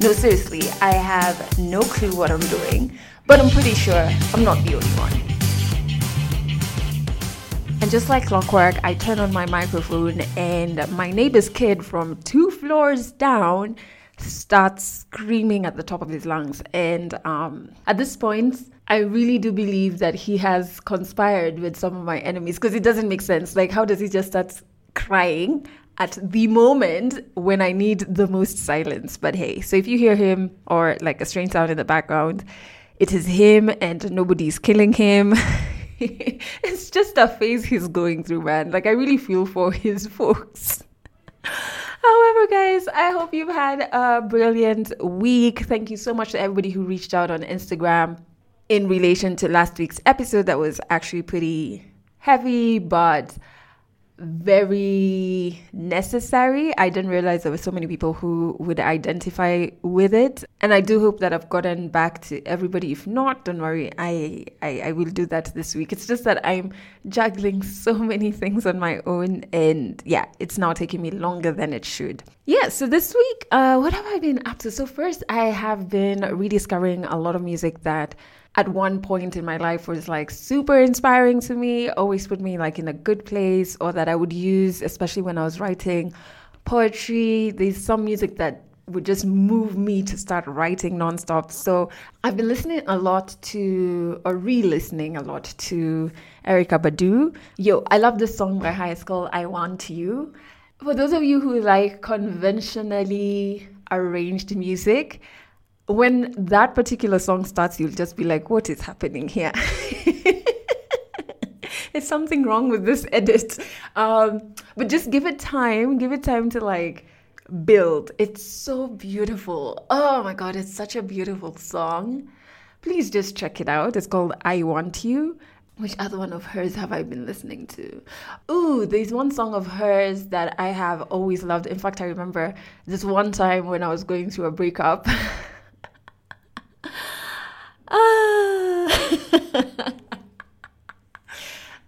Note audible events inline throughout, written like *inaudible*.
No, seriously, I have no clue what I'm doing, but I'm pretty sure I'm not the only one. And just like clockwork, I turn on my microphone, and my neighbor's kid from two floors down starts screaming at the top of his lungs. And um, at this point, I really do believe that he has conspired with some of my enemies because it doesn't make sense. Like, how does he just start crying at the moment when I need the most silence? But hey, so if you hear him or like a strange sound in the background, it is him and nobody's killing him. *laughs* it's just a phase he's going through, man. Like, I really feel for his *laughs* folks. However, guys, I hope you've had a brilliant week. Thank you so much to everybody who reached out on Instagram in relation to last week's episode that was actually pretty heavy, but very necessary. I didn't realize there were so many people who would identify with it. And I do hope that I've gotten back to everybody. If not, don't worry, I, I, I will do that this week. It's just that I'm juggling *laughs* so many things on my own. And yeah, it's now taking me longer than it should. Yeah, so this week, uh, what have I been up to? So, first, I have been rediscovering a lot of music that at one point in my life was like super inspiring to me, always put me like in a good place, or that I would use, especially when I was writing poetry. There's some music that would just move me to start writing nonstop. So I've been listening a lot to, or re listening a lot to Erykah Badu. Yo, I love this song by High School, I Want You. For those of you who like conventionally arranged music, when that particular song starts, you'll just be like, what is happening here? *laughs* There's something wrong with this edit. Um, but just give it time, give it time to like build. It's so beautiful. Oh my God, it's such a beautiful song. Please just check it out. It's called I Want You. Which other one of hers have I been listening to? Ooh, there's one song of hers that I have always loved. In fact, I remember this one time when I was going through a breakup. *laughs* Ah. *laughs*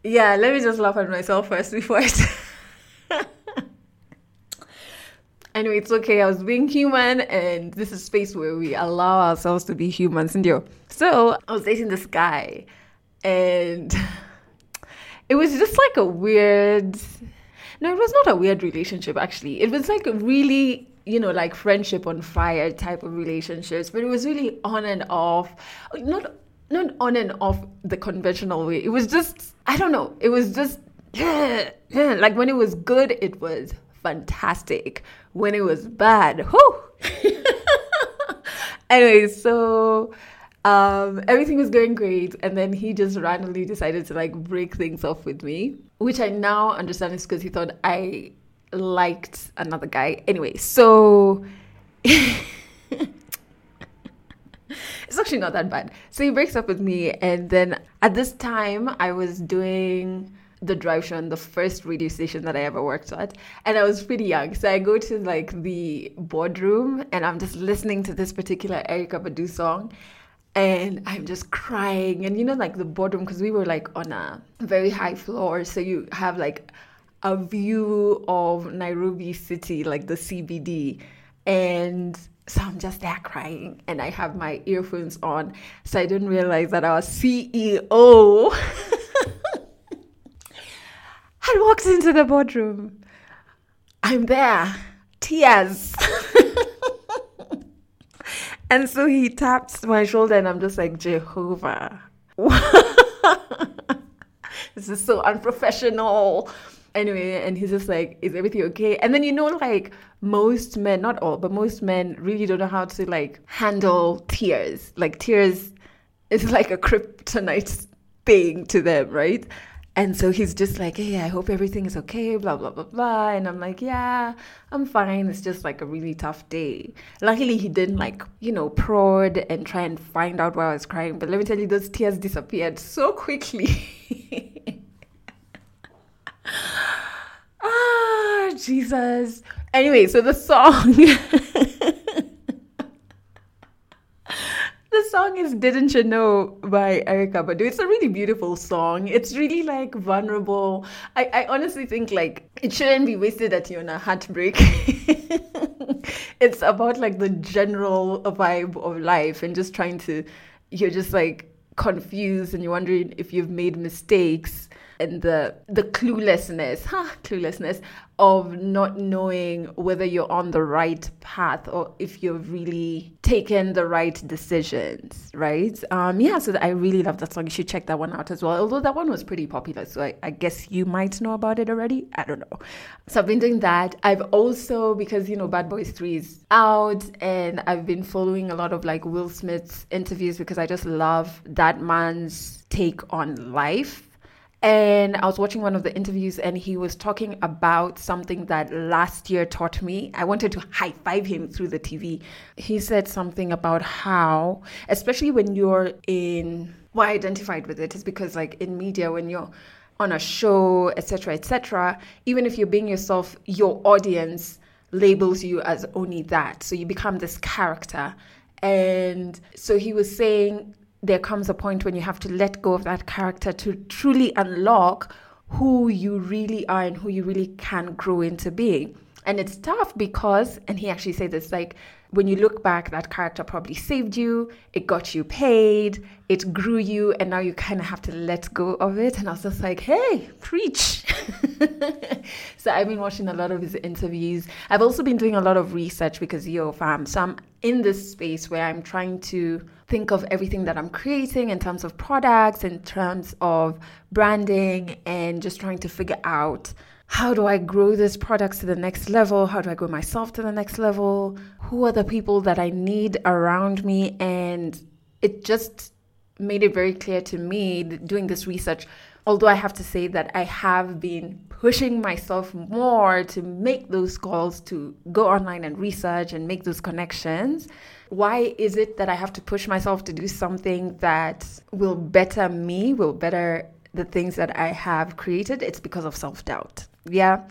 yeah, let me just laugh at myself first before I. *laughs* anyway, it's okay. I was being human, and this is space where we allow ourselves to be humans. And yo, so I was dating this guy, and *laughs* it was just like a weird. No, it was not a weird relationship. Actually, it was like a really you know, like friendship on fire type of relationships, but it was really on and off. Not not on and off the conventional way. It was just I don't know. It was just *sighs* like when it was good, it was fantastic. When it was bad, whoo. *laughs* anyway, so um, everything was going great, and then he just randomly decided to like break things off with me, which I now understand is because he thought I liked another guy. Anyway, so *laughs* it's actually not that bad. So he breaks up with me, and then at this time, I was doing the drive show on the first radio station that I ever worked at, and I was pretty young. So I go to like the boardroom, and I'm just listening to this particular Erykah Badu song. And I'm just crying. And you know, like the boardroom, because we were like on a very high floor. So you have like a view of Nairobi City, like the CBD. And so I'm just there crying, and I have my earphones on. So I didn't realize that our CEO *laughs* had walked into the boardroom. I'm there. Tears. *laughs* and so he taps my shoulder, and I'm just like, Jehovah. *laughs* this is so unprofessional. Anyway, and he's just like, Is everything okay? And then, you know, like most men, not all, but most men really don't know how to like handle tears. Like, tears is *laughs* like a kryptonite thing to them, right? And so he's just like, hey, I hope everything is okay, blah, blah, blah, blah. And I'm like, yeah, I'm fine. It's just like a really tough day. Luckily, he didn't like, you know, prod and try and find out why I was crying. But let me tell you, those tears disappeared so quickly. *laughs* *gasps* ah, Jesus. Anyway, so the song. *laughs* the song is Didn't You Know by Erykah Badu. It's a really beautiful song. It's really like vulnerable. I, I honestly think like it shouldn't be wasted at you on a heartbreak. *laughs* it's about like the general vibe of life and just trying to, you're just like confused and you're wondering if you've made mistakes and the the cluelessness, *laughs* huh, cluelessness of not knowing whether you're on the right path or if you've really taken the right decisions, right? Um, yeah, so I really love that song. You should check that one out as well. Although that one was pretty popular, so I, I guess you might know about it already. I don't know. So I've been doing that. I've also because you know Bad Boys Three is out, and I've been following a lot of like Will Smith's interviews because I just love that man's take on life and I was watching one of the interviews, and he was talking about something that last year taught me. I wanted to high five him through the TV. He said something about how, especially when you're in, well, I identified with it, is because, like, in media, when you're on a show, etc., etc., even if you're being yourself, your audience labels you as only that. So you become this character. And so he was saying there comes a point when you have to let go of that character to truly unlock who you really are and who you really can grow into being. And it's tough because, and he actually said this like, when you look back, that character probably saved you, it got you paid, it grew you, and now you kind of have to let go of it. And I was just like, hey, preach. *laughs* so I've been watching a lot of his interviews. I've also been doing a lot of research because, yo, fam, so I'm in this space where I'm trying to think of everything that I'm creating in terms of products, in terms of branding, and just trying to figure out how do I grow these products to the next level? How do I grow myself to the next level? Who are the people that I need around me? And it just made it very clear to me doing this research. Although I have to say that I have been pushing myself more to make those calls, to go online and research and make those connections. Why is it that I have to push myself to do something that will better me, will better the things that I have created? It's because of self doubt yeah,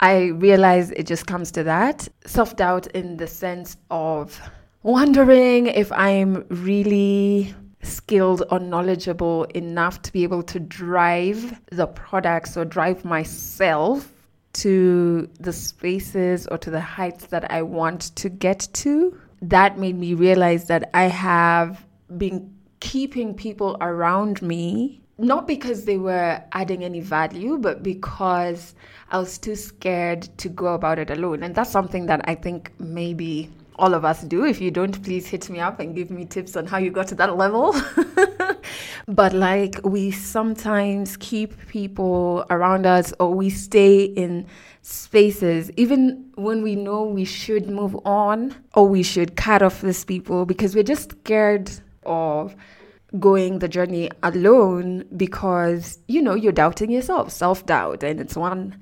I realize it just comes to that self doubt in the sense of wondering if I'm really skilled or knowledgeable enough to be able to drive the products or drive myself to the spaces or to the heights that I want to get to. That made me realize that I have been keeping people around me not because they were adding any value, but because I was too scared to go about it alone. And that's something that I think maybe all of us do. If you don't, please hit me up and give me tips on how you got to that level. *laughs* but like we sometimes keep people around us or we stay in spaces even when we know we should move on or we should cut off these people because we're just scared of going the journey alone because you know you're doubting yourself self-doubt and it's one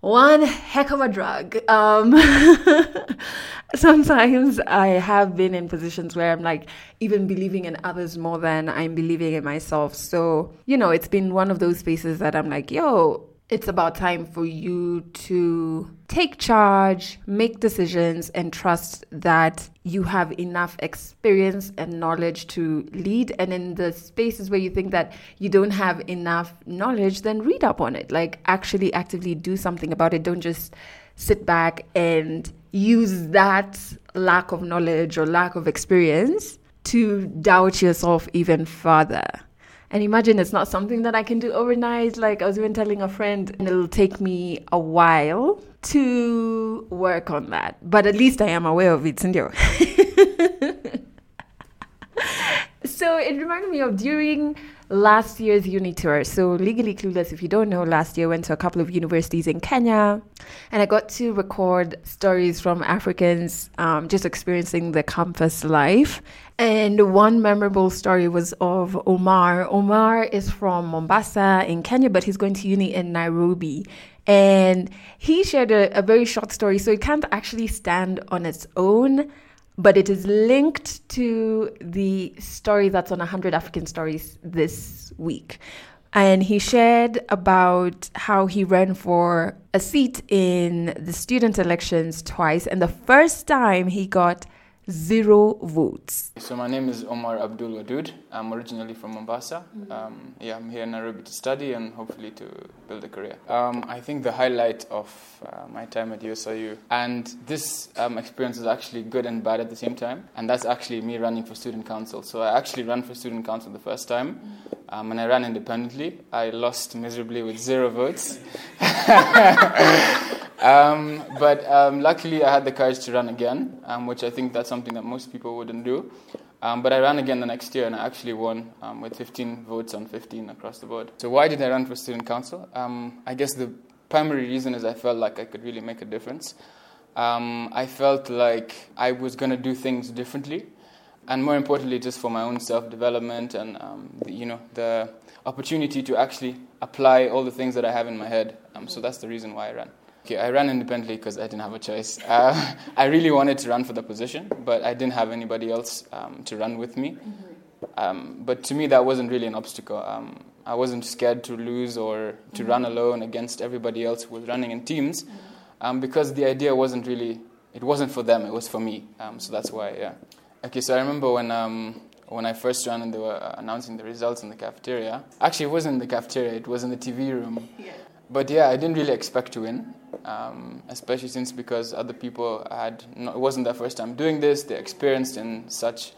one heck of a drug. Um *laughs* sometimes i have been in positions where i'm like even believing in others more than i'm believing in myself. So you know it's been one of those spaces that i'm like yo it's about time for you to take charge, make decisions, and trust that you have enough experience and knowledge to lead. And in the spaces where you think that you don't have enough knowledge, then read up on it. Like, actually, actively do something about it. Don't just sit back and use that lack of knowledge or lack of experience to doubt yourself even further. And imagine it's not something that I can do overnight. Like I was even telling a friend, and it'll take me a while to work on that. But at least I am aware of it, Sindio. *laughs* so it reminded me of during last year's uni tour. So, Legally Clueless, if you don't know, last year went to a couple of universities in Kenya and I got to record stories from Africans um, just experiencing the campus life. And one memorable story was of Omar. Omar is from Mombasa in Kenya, but he's going to uni in Nairobi. And he shared a, a very short story, so it can't actually stand on its own but it is linked to the story that's on 100 African Stories this week. And he shared about how he ran for a seat in the student elections twice. And the first time he got zero votes. So my name is Omar Abdul Wadud. I'm originally from Mombasa. Mm-hmm. Um, yeah, I'm here in Nairobi to study and hopefully to build a career. Um, I think the highlight of uh, my time at USIU, and this um, experience is actually good and bad at the same time, and that's actually me running for student council. So I actually ran for student council the first time, um, and I ran independently. I lost miserably with zero votes. *laughs* *laughs* Um, but um, luckily, I had the courage to run again, um, which I think that's something that most people wouldn't do. Um, but I ran again the next year, and I actually won um, with 15 votes on 15 across the board. So why did I run for student council? Um, I guess the primary reason is I felt like I could really make a difference. I felt like I was going to do things differently, and more importantly, just for my own self-development and the, you know the opportunity to actually apply all the things that I have in my head. so that's the reason why I ran. Okay, I ran independently because I didn't have a choice. Uh, *laughs* I really wanted to run for the position, but I didn't have anybody else um, to run with me. Mm-hmm. Um, but to me, that wasn't really an obstacle. Um, I wasn't scared to lose or to mm-hmm. run alone against everybody else who was running in teams, mm-hmm. Um, because the idea wasn't really, it wasn't for them, it was for me. Um, so that's why, yeah. Okay, so I remember when um, when I first ran and they were announcing the results in the cafeteria. Actually, it wasn't in the cafeteria; it was in the TV room. *laughs* Yeah. But yeah, I didn't really expect to win um, especially since because other people had not, it wasn't their first time doing this, they experienced in such.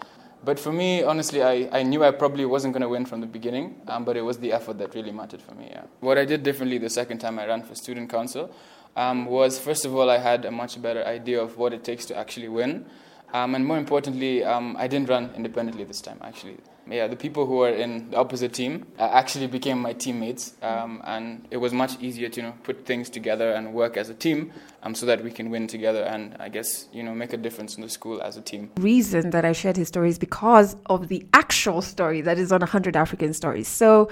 But for me, honestly, I, I knew I probably wasn't going to win from the beginning, um, but it was the effort that really mattered for me. Yeah. What I did differently the second time I ran for student council um, was first of all I had a much better idea of what it takes to actually win, um, and more importantly, um, I didn't run independently this time actually yeah, the people who were in the opposite team uh, actually became my teammates, um, and it was much easier to you know put things together and work as a team, um, so that we can win together and I guess you know make a difference in the school as a team. Reason that I shared his story is because of the actual story that is on 100 African Stories. So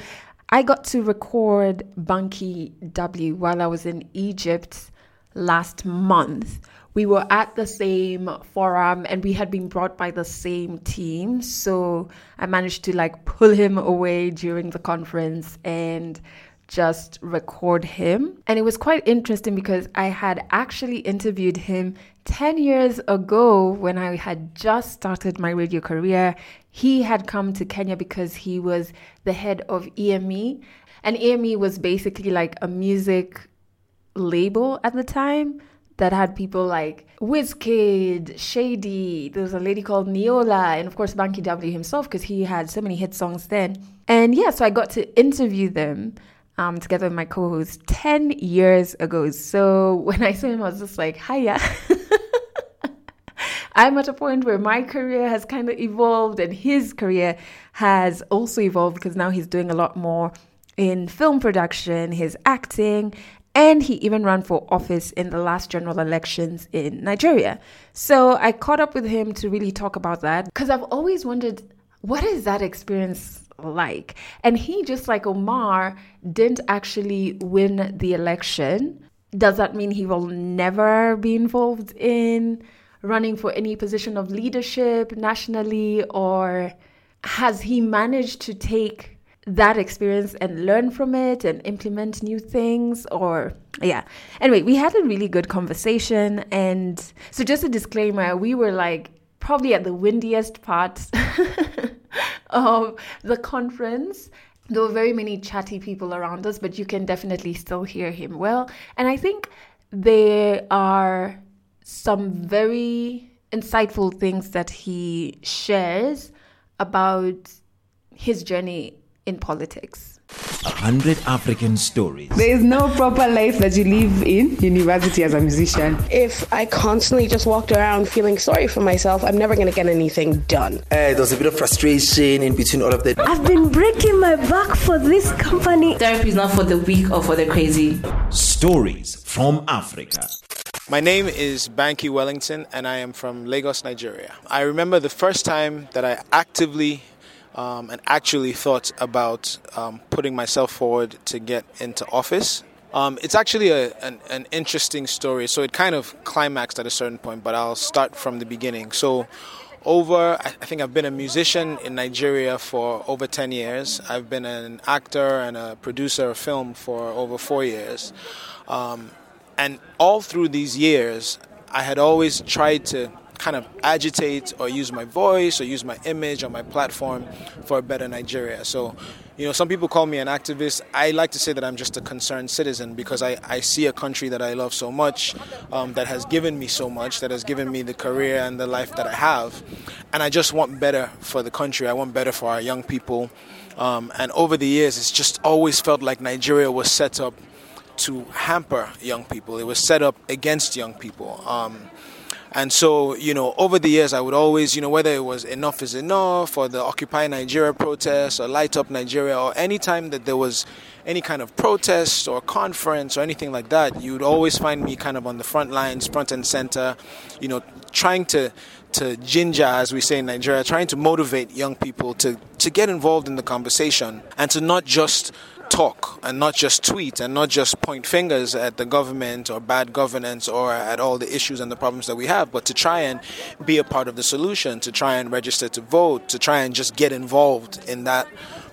I got to record Banky W while I was in Egypt last month we were at the same forum and we had been brought by the same team. So I managed to like pull him away during the conference and just record him. And it was quite interesting because I had actually interviewed him 10 years ago when I had just started my radio career. He had come to Kenya because he was the head of EME. And EME was basically like a music label at the time that had people like Wizkid, Shaydee, there was a lady called Niyola, and of course Banky W himself because he had so many hit songs then. And yeah, so I got to interview them um, together with my co-host 10 years ago. So *laughs* when I saw him, I was just like, hiya. *laughs* I'm at a point where my career has kind of evolved and his career has also evolved because now he's doing a lot more in film production, his acting, and he even ran for office in the last general elections in Nigeria. So I caught up with him to really talk about that because I've always wondered what is that experience like? And he, just like Omar, didn't actually win the election. Does that mean he will never be involved in running for any position of leadership nationally? Or has he managed to take that experience and learn from it and implement new things or yeah. Anyway we had a really good conversation and so just a disclaimer we were like probably at the windiest part *laughs* of the conference. There were very many chatty people around us but you can definitely still hear him well. And i think there are some very insightful things that he shares about his journey in politics. A hundred African stories. There is no proper life that you live in university as a musician. If I constantly just walked around feeling sorry for myself, I'm never going to get anything done. Uh, there was a bit of frustration in between all of that. I've been breaking my back for this company. Therapy is not for the weak or for the crazy. Stories from Africa. My name is Banky Wellington, and I am from Lagos, Nigeria. I remember the first time that I actively um, and actually thought about um, putting myself forward to get into office. Um, it's actually a, an, an, interesting story. So it kind of climaxed at a certain point, but I'll start from the beginning. So, over, I think I've been a musician in Nigeria for over 10 years. I've been an actor and a producer of film for over four years. Um, and all through these years, I had always tried to kind of agitate or use my voice or use my image or my platform for a better Nigeria. So, you know, some people call me an activist. I like to say that I'm just a concerned citizen because I, I see a country that I love so much, um, that has given me so much, that has given me the career and the life that I have. And I just want better for the country. I want better for our young people. Um, and over the years, it's just always felt like Nigeria was set up to hamper young people. It was set up against young people. Um, and so, you know, over the years, I would always, you know, whether it was enough is enough or the Occupy Nigeria protests or Light Up Nigeria or any time that there was any kind of protest or conference or anything like that, you would always find me kind of on the front lines, front and center, you know, trying to to ginger, as we say in Nigeria, trying to motivate young people to, to get involved in the conversation and to not just talk and not just tweet and not just point fingers at the government or bad governance or at all the issues and the problems that we have, but to try and be a part of the solution, to try and register to vote, to try and just get involved in that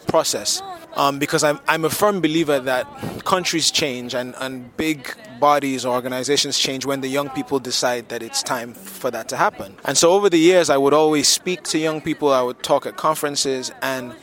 process. Um, because I'm, I'm a firm believer that countries change and, and big bodies or organizations change when the young people decide that it's time for that to happen. And so over the years, I would always speak to young people, I would talk at conferences, and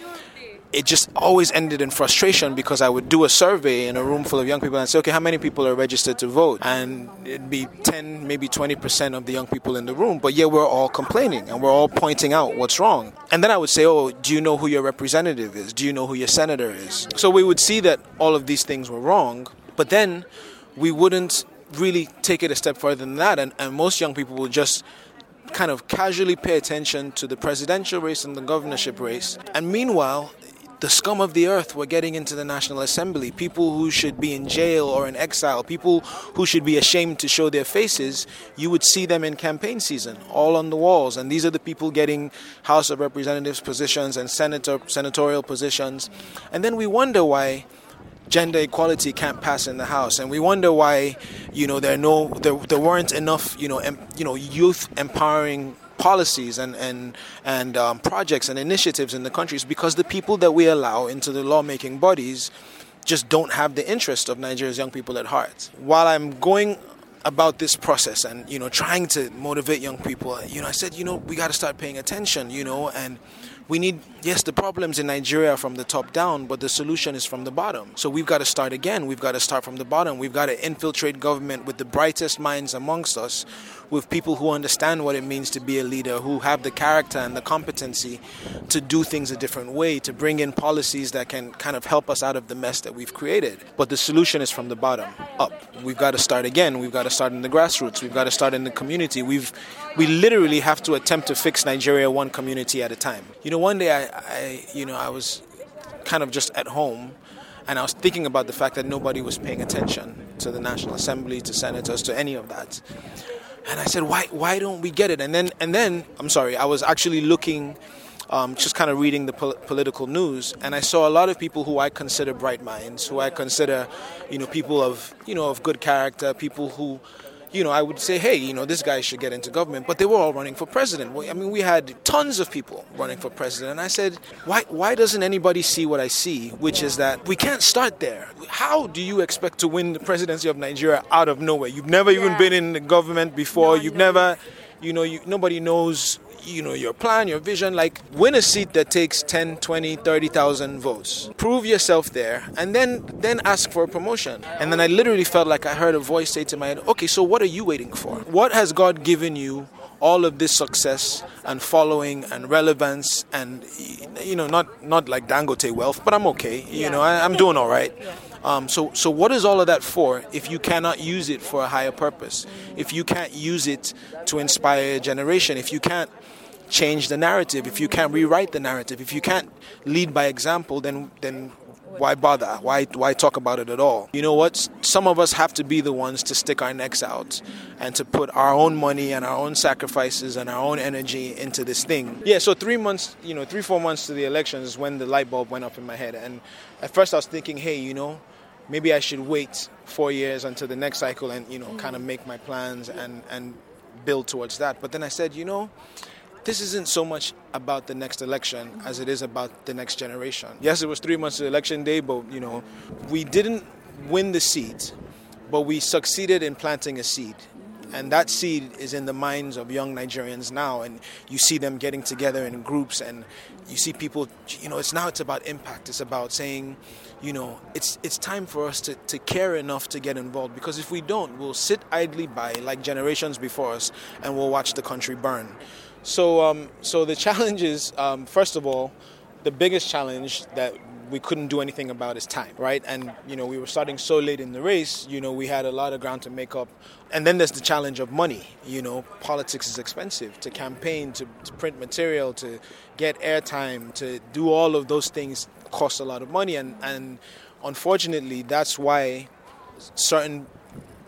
it just always ended in frustration because I would do a survey in a room full of young people and say, okay, how many people are registered to vote? And it'd be 10, maybe 20% of the young people in the room, but yet we're all complaining and we're all pointing out what's wrong. And then I would say, oh, do you know who your representative is? Do you know who your senator is? So we would see that all of these things were wrong, but then we wouldn't really take it a step further than that. And, and most young people would just kind of casually pay attention to the presidential race and the governorship race. And meanwhile, the scum of the earth were getting into the National Assembly. People who should be in jail or in exile, people who should be ashamed to show their faces, you would see them in campaign season, all on the walls. And these are the people getting House of Representatives positions and senator, senatorial positions. And then we wonder why gender equality can't pass in the house and we wonder why you know there no there, there weren't enough you know em, you know youth empowering policies and and and um, projects and initiatives in the countries because the people that we allow into the lawmaking bodies just don't have the interest of Nigeria's young people at heart. While I'm going about this process and you know trying to motivate young people, you know I said you know we got to start paying attention, you know and we need yes the problems in nigeria from the top down but the solution is from the bottom. So we've got to start again. We've got to start from the bottom. We've got to infiltrate government with the brightest minds amongst us with people who understand what it means to be a leader who have the character and the competency to do things a different way to bring in policies that can kind of help us out of the mess that we've created. But the solution is from the bottom up. We've got to start again. We've got to start in the grassroots. We've got to start in the community. We've we literally have to attempt to fix nigeria one community at a time. You know one day I, I, you know, I was kind of just at home and I was thinking about the fact that nobody was paying attention to the National Assembly, to senators, to any of that. And I said, why, why don't we get it? And then, and then, I'm sorry, I was actually looking, um, just kind of reading the pol- political news, and I saw a lot of people who I consider bright minds, who I consider, you know, people of, you know, of good character, people who you know, I would say, hey, you know, this guy should get into government. But they were all running for president. I mean, we had tons of people running for president. And I said, why, why doesn't anybody see what I see, which is that we can't start there? How do you expect to win the presidency of Nigeria out of nowhere? You've never even been in the government before. No, You've no. never, you know, you, nobody knows you know your plan your vision. Like win a seat that takes 10 20 30,000 votes. Prove yourself there and then then ask for a promotion. And then i literally felt like i heard a voice say to my head okay so what are you waiting for? What has god given you all of this success and following and relevance and you know not not like Dangote wealth, but I'm okay. You know, I, am doing all right. Um, so so what is all of that for if you cannot use it for a higher purpose? If you can't use it to inspire a generation, if you can't change the narrative, if you can't rewrite the narrative, if you can't lead by example, then then why bother? Why why talk about it at all? You know what? Some of us have to be the ones to stick our necks out and to put our own money and our own sacrifices and our own energy into this thing. Yeah. So three months, you know, three four months to the elections is when the light bulb went up in my head, and at first I was thinking, hey, you know, maybe I should wait four years until the next cycle and you know, kind of mm. make my plans and and build towards that. But then I said, you know this isn't so much about the next election mm-hmm. as it is about the next generation. Yes, it was three months to election day, but you know, we didn't win the seat, but we succeeded in planting a seed. And that seed is in the minds of young Nigerians now, and you see them getting together in groups, and you see people. You know, it's now it's about impact. It's about saying, you know, it's it's time for us to, to care enough to get involved. Because if we don't, we'll sit idly by like generations before us, and we'll watch the country burn. So, um, so the *laughs* challenge is, um, first of all, the biggest challenge that we couldn't do anything about is time, right? And you know, we were starting so late in the race. You know, we had a lot of ground to make up. And then there's the challenge of money. You know, politics is expensive. To campaign, to, to print material, to get airtime, to do all of those things cost a lot of money. And and unfortunately, that's why certain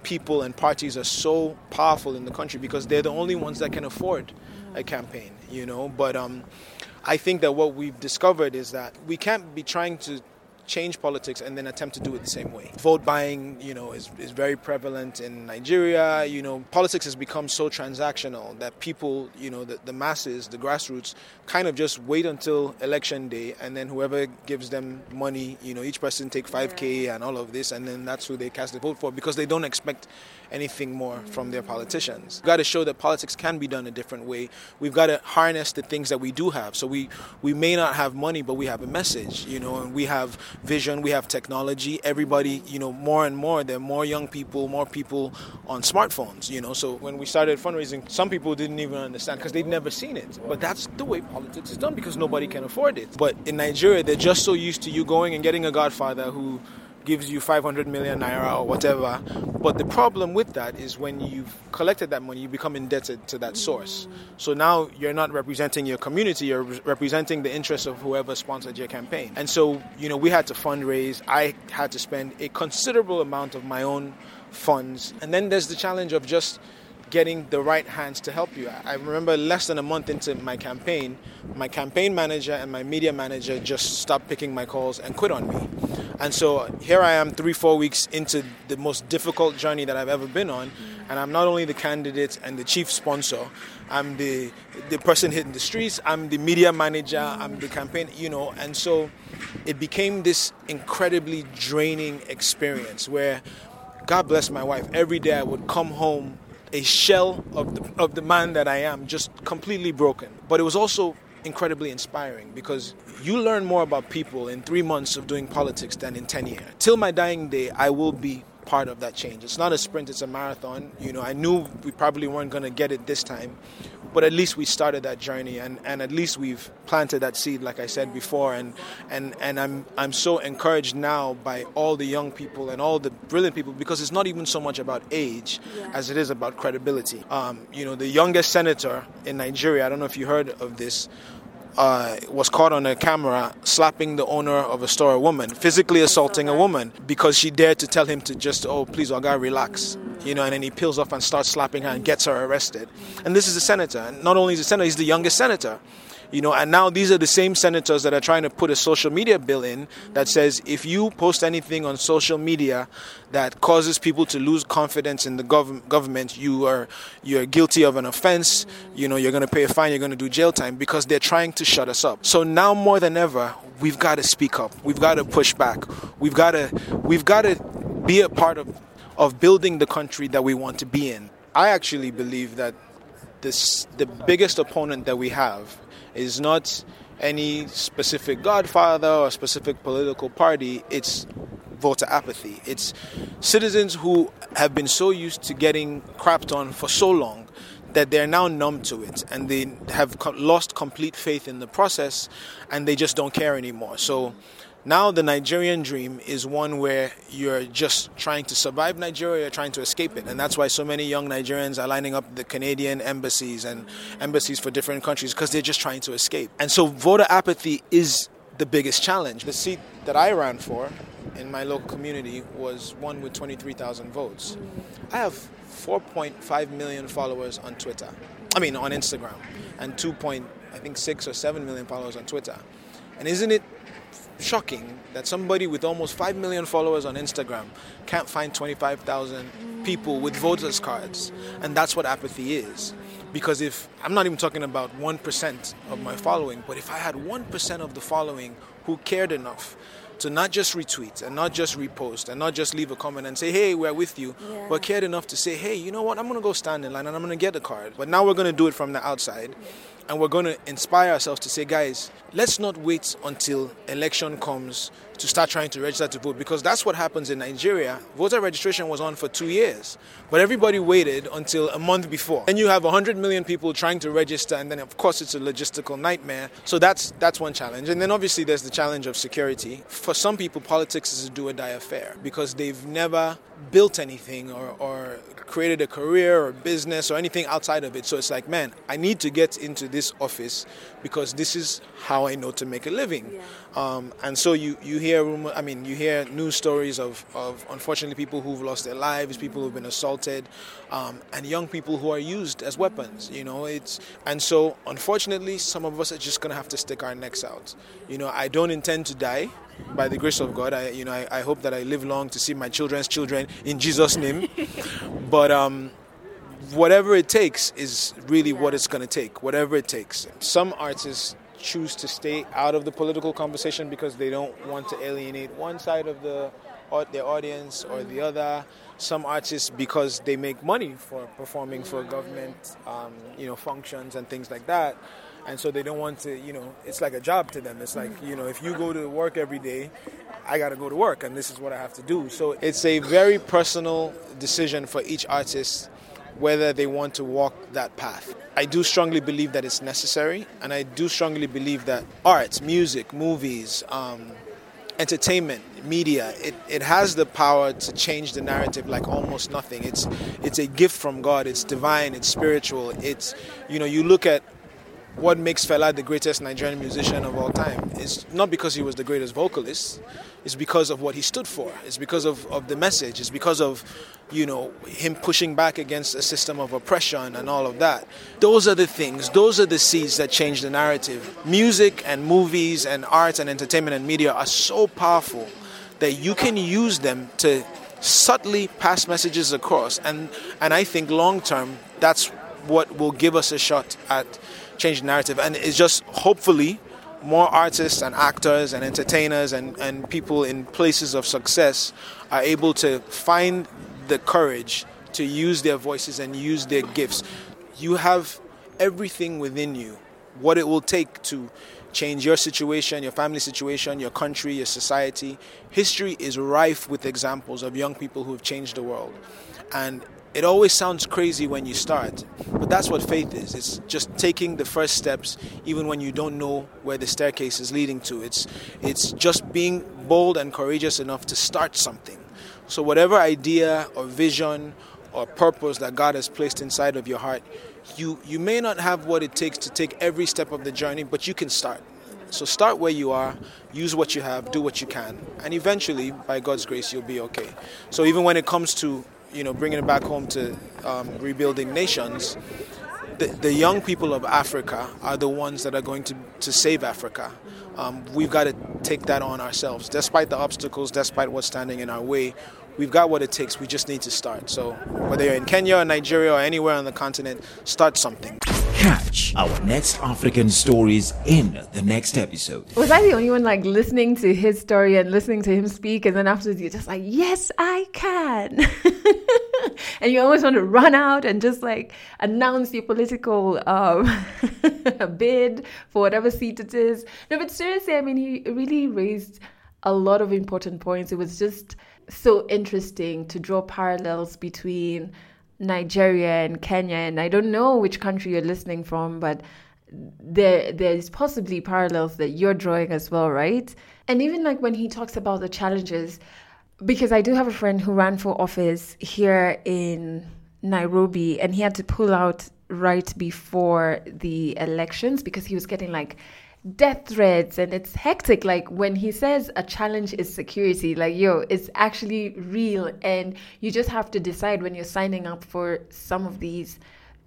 people and parties are so powerful in the country because they're the only ones that can afford a campaign, you know. But um, I think that what we've discovered is that we can't be trying to change politics and then attempt to do it the same way. Vote buying, you know, is, is very prevalent in Nigeria. You know, politics has become so transactional that people, you know, the, the masses, the grassroots, kind of just wait until election day and then whoever gives them money, you know, each person take 5K and all of this and then that's who they cast the vote for because they don't expect anything more from their politicians. We've got to show that politics can be done a different way. We've got to harness the things that we do have. So we, we may not have money, but we have a message, you know, and we have vision, we have technology. Everybody, you know, more and more, there are more young people, more people on smartphones, you know. So when we started fundraising, some people didn't even understand because they'd never seen it. But that's the way politics is done because nobody can afford it. But in Nigeria, they're just so used to you going and getting a godfather who gives you 500 million naira or whatever. But the problem with that is when you've collected that money, you become indebted to that source. So now you're not representing your community, you're representing the interests of whoever sponsored your campaign. And so, you know, we had to fundraise. I had to spend a considerable amount of my own funds. And then there's the challenge of just getting the right hands to help you. I remember less than a month into my campaign, my campaign manager and my media manager just stopped picking my calls and quit on me. And so here I am, three, four weeks into the most difficult journey that I've ever been on. And I'm not only the candidate and the chief sponsor, I'm the, the person hitting the streets, I'm the media manager, I'm the campaign, you know. And so it became this incredibly draining experience where, God bless my wife, every day I would come home a shell of the, of the man that I am, just completely broken. But it was also incredibly inspiring because you learn more about people in three months of doing politics than in 10 years. Till my dying day, I will be part of that change. It's not a sprint, it's a marathon. You know, I knew we probably weren't going to get it this time, but at least we started that journey and, and at least we've planted that seed like I said before and and and I'm I'm so encouraged now by all the young people and all the brilliant people because it's not even so much about age yeah. as it is about credibility um, you know the youngest senator in Nigeria I don't know if you heard of this uh, was caught on a camera slapping the owner of a store, a woman, physically assaulting a woman because she dared to tell him to just, oh, please, Oga, relax. You know, and then he peels off and starts slapping her and gets her arrested. And this is a senator. And not only is a senator, he's the youngest senator. You know, and now these are the same senators that are trying to put a social media bill in that says if you post anything on social media that causes people to lose confidence in the gov- government, you are you're guilty of an offense. You know, you're going to pay a fine. You're going to do jail time because they're trying to shut us up. So now more than ever, we've got to speak up. We've got to push back. We've got to we've got to be a part of of building the country that we want to be in. I actually believe that this the biggest opponent that we have is not any specific godfather or specific political party. It's voter apathy. It's citizens who have been so used to getting crapped on for so long that they're now numb to it and they have co- lost complete faith in the process and they just don't care anymore. So now the Nigerian dream is one where you're just trying to survive Nigeria, trying to escape it. And that's why so many young Nigerians are lining up the Canadian embassies and embassies for different countries because they're just trying to escape. And so voter apathy is the biggest challenge. The seat that I ran for in my local community was one with 23,000 votes. I have 4.5 million followers on Twitter. I mean on Instagram and 2. Point, I think 6 or 7 million followers on Twitter. And isn't it shocking that somebody with almost 5 million followers on Instagram can't find 25,000 people with voters cards? And that's what apathy is. Because if I'm not even talking about 1% of my following, but if I had 1% of the following who cared enough to not just retweet and not just repost and not just leave a comment and say, hey, we're with you, yeah. but cared enough to say, hey, you know what, I'm going to go stand in line and I'm going to get a card. But now we're going to do it from the outside and we're going to inspire ourselves to say, guys, let's not wait until election comes to start trying to register to vote because that's what happens in Nigeria. Voter registration was on for two years, but everybody waited until a month before. And you have 100 million people trying to register, and then of course it's a logistical nightmare. So that's that's one challenge. And then obviously there's the challenge of security. For some people, politics is a do or die affair because they've never built anything or, or created a career or business or anything outside of it. So it's like, man, I need to get into this office because this is how I know to make a living. Yeah. Um, and so you, you hear rumor, I mean, you hear news stories of, of unfortunately people who've lost their lives, people who've been assaulted, um, and young people who are used as weapons. You know, it's and so unfortunately, some of us are just gonna have to stick our necks out. You know, I don't intend to die by the grace of God, I you know I, I, hope that I live long to see my children's children in Jesus' name. *laughs* but um, whatever it takes is really what it's to take. Whatever it takes. Some artists choose to stay out of the political conversation because they don't want to alienate one side of the their audience or the other. Some artists because they make money for performing for government, um, you know, functions and things like that. And so they don't want to you know it's like a job to them. It's like you know if you go to work every day i got to go to work and this is what i have to do. So it's a very personal decision for each artist whether they want to walk that path. I do strongly believe that it's necessary and i do strongly believe that art music movies um, entertainment media it, it has the power to change the narrative like almost nothing. It's it's a gift from god. It's divine. It's spiritual. It's you know you look at what makes Fela the greatest Nigerian musician of all time is not because he was the greatest vocalist, it's because of what he stood for. It's because of, of the message. It's because of, you know, him pushing back against a system of oppression and all of that. Those are the things, those are the seeds that change the narrative. Music and movies and art and entertainment and media are so powerful that you can use them to subtly pass messages across. And, and I think long term, that's what will give us a shot at change the narrative. And it's just hopefully more artists and actors and entertainers and, and people in places of success are able to find the courage to use their voices and use their gifts. You have everything within you, what it will take to change your situation, your family situation, your country, your society. History is rife with examples of young people who have changed the world. And it always sounds crazy when you start, but that's what faith is. It's just taking the first steps even when you don't know where the staircase is leading to. It's it's just being bold and courageous enough to start something. So whatever idea or vision or purpose that God has placed inside of your heart, you you may not have what it takes to take every step of the journey, but you can start. So start where you are, use what you have, do what you can, and eventually, by God's grace, you'll be okay. So even when it comes to you know, bringing it back home to um, rebuilding nations, the, the, young people of Africa are the ones that are going to, to save Africa. Um, we've got to take that on ourselves. Despite the obstacles, despite what's standing in our way, we've got what it takes. We just need to start. So, whether you're in Kenya or Nigeria or anywhere on the continent, start something. Catch our next African stories in the next episode. Was I the only one like listening to his story and listening to him speak, and then afterwards you're just like, yes, I can. *laughs* and you always want to run out and just like announce your political um, *laughs* bid for whatever seat it is. No, but seriously, I mean, he really raised a lot of important points. It was just so interesting to draw parallels between Nigeria and Kenya, and I don't know which country you're listening from, but there there's possibly parallels that you're drawing as well, right? And even like when he talks about the challenges, because I do have a friend who ran for office here in Nairobi, and he had to pull out right before the elections because he was getting like death threats and it's hectic like when he says a challenge is security like yo it's actually real and you just have to decide when you're signing up for some of these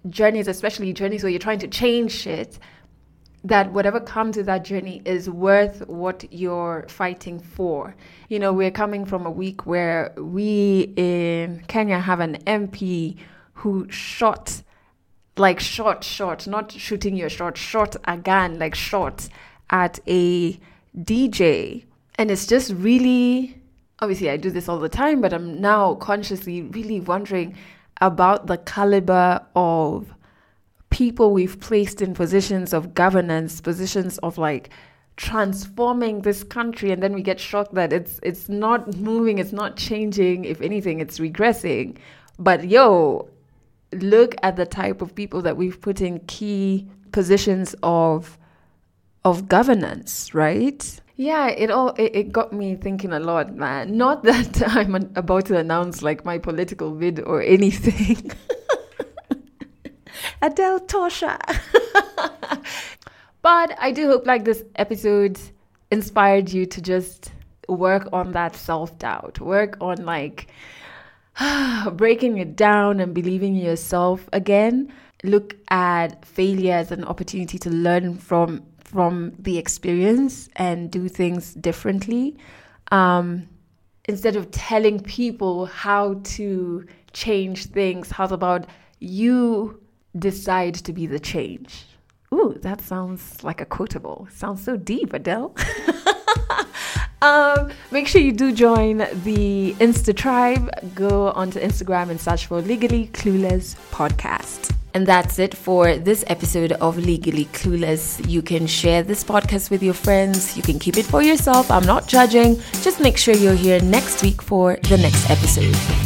journeys especially journeys where you're trying to change shit that whatever comes with that journey is worth what you're fighting for. You know we're coming from a week where we in Kenya have an MP who shot like shot, shot, not shooting your shot, shot a gun, like shot at a DJ. And it's just really, obviously, I do this all the time, but I'm now consciously really wondering about the caliber of people we've placed in positions of governance, positions of like transforming this country. And then we get shocked that it's it's not moving it's not changing. If anything it's regressing. But yo look at the type of people that we've put in key positions of of governance, right? Yeah, it all it, it got me thinking a lot, man. Not *laughs* that I'm about to announce like my political bid or anything. *laughs* Adelle Tosha. *laughs* but I do hope like this episode inspired you to just work on that self-doubt. Work on like *sighs* breaking it down and believing in yourself again. Look at failure as an opportunity to learn from from the experience and do things differently. Um, instead of telling people how to change things, how about you decide to be the change? Ooh, that sounds like a quotable. Sounds so deep, Adelle. *laughs* um, make sure you do join the Insta tribe. Go onto Instagram and search for Legally Clueless Podcast. And that's it for this episode of Legally Clueless. You can share this podcast with your friends. You can keep it for yourself. I'm not judging. Just make sure you're here next week for the next episode.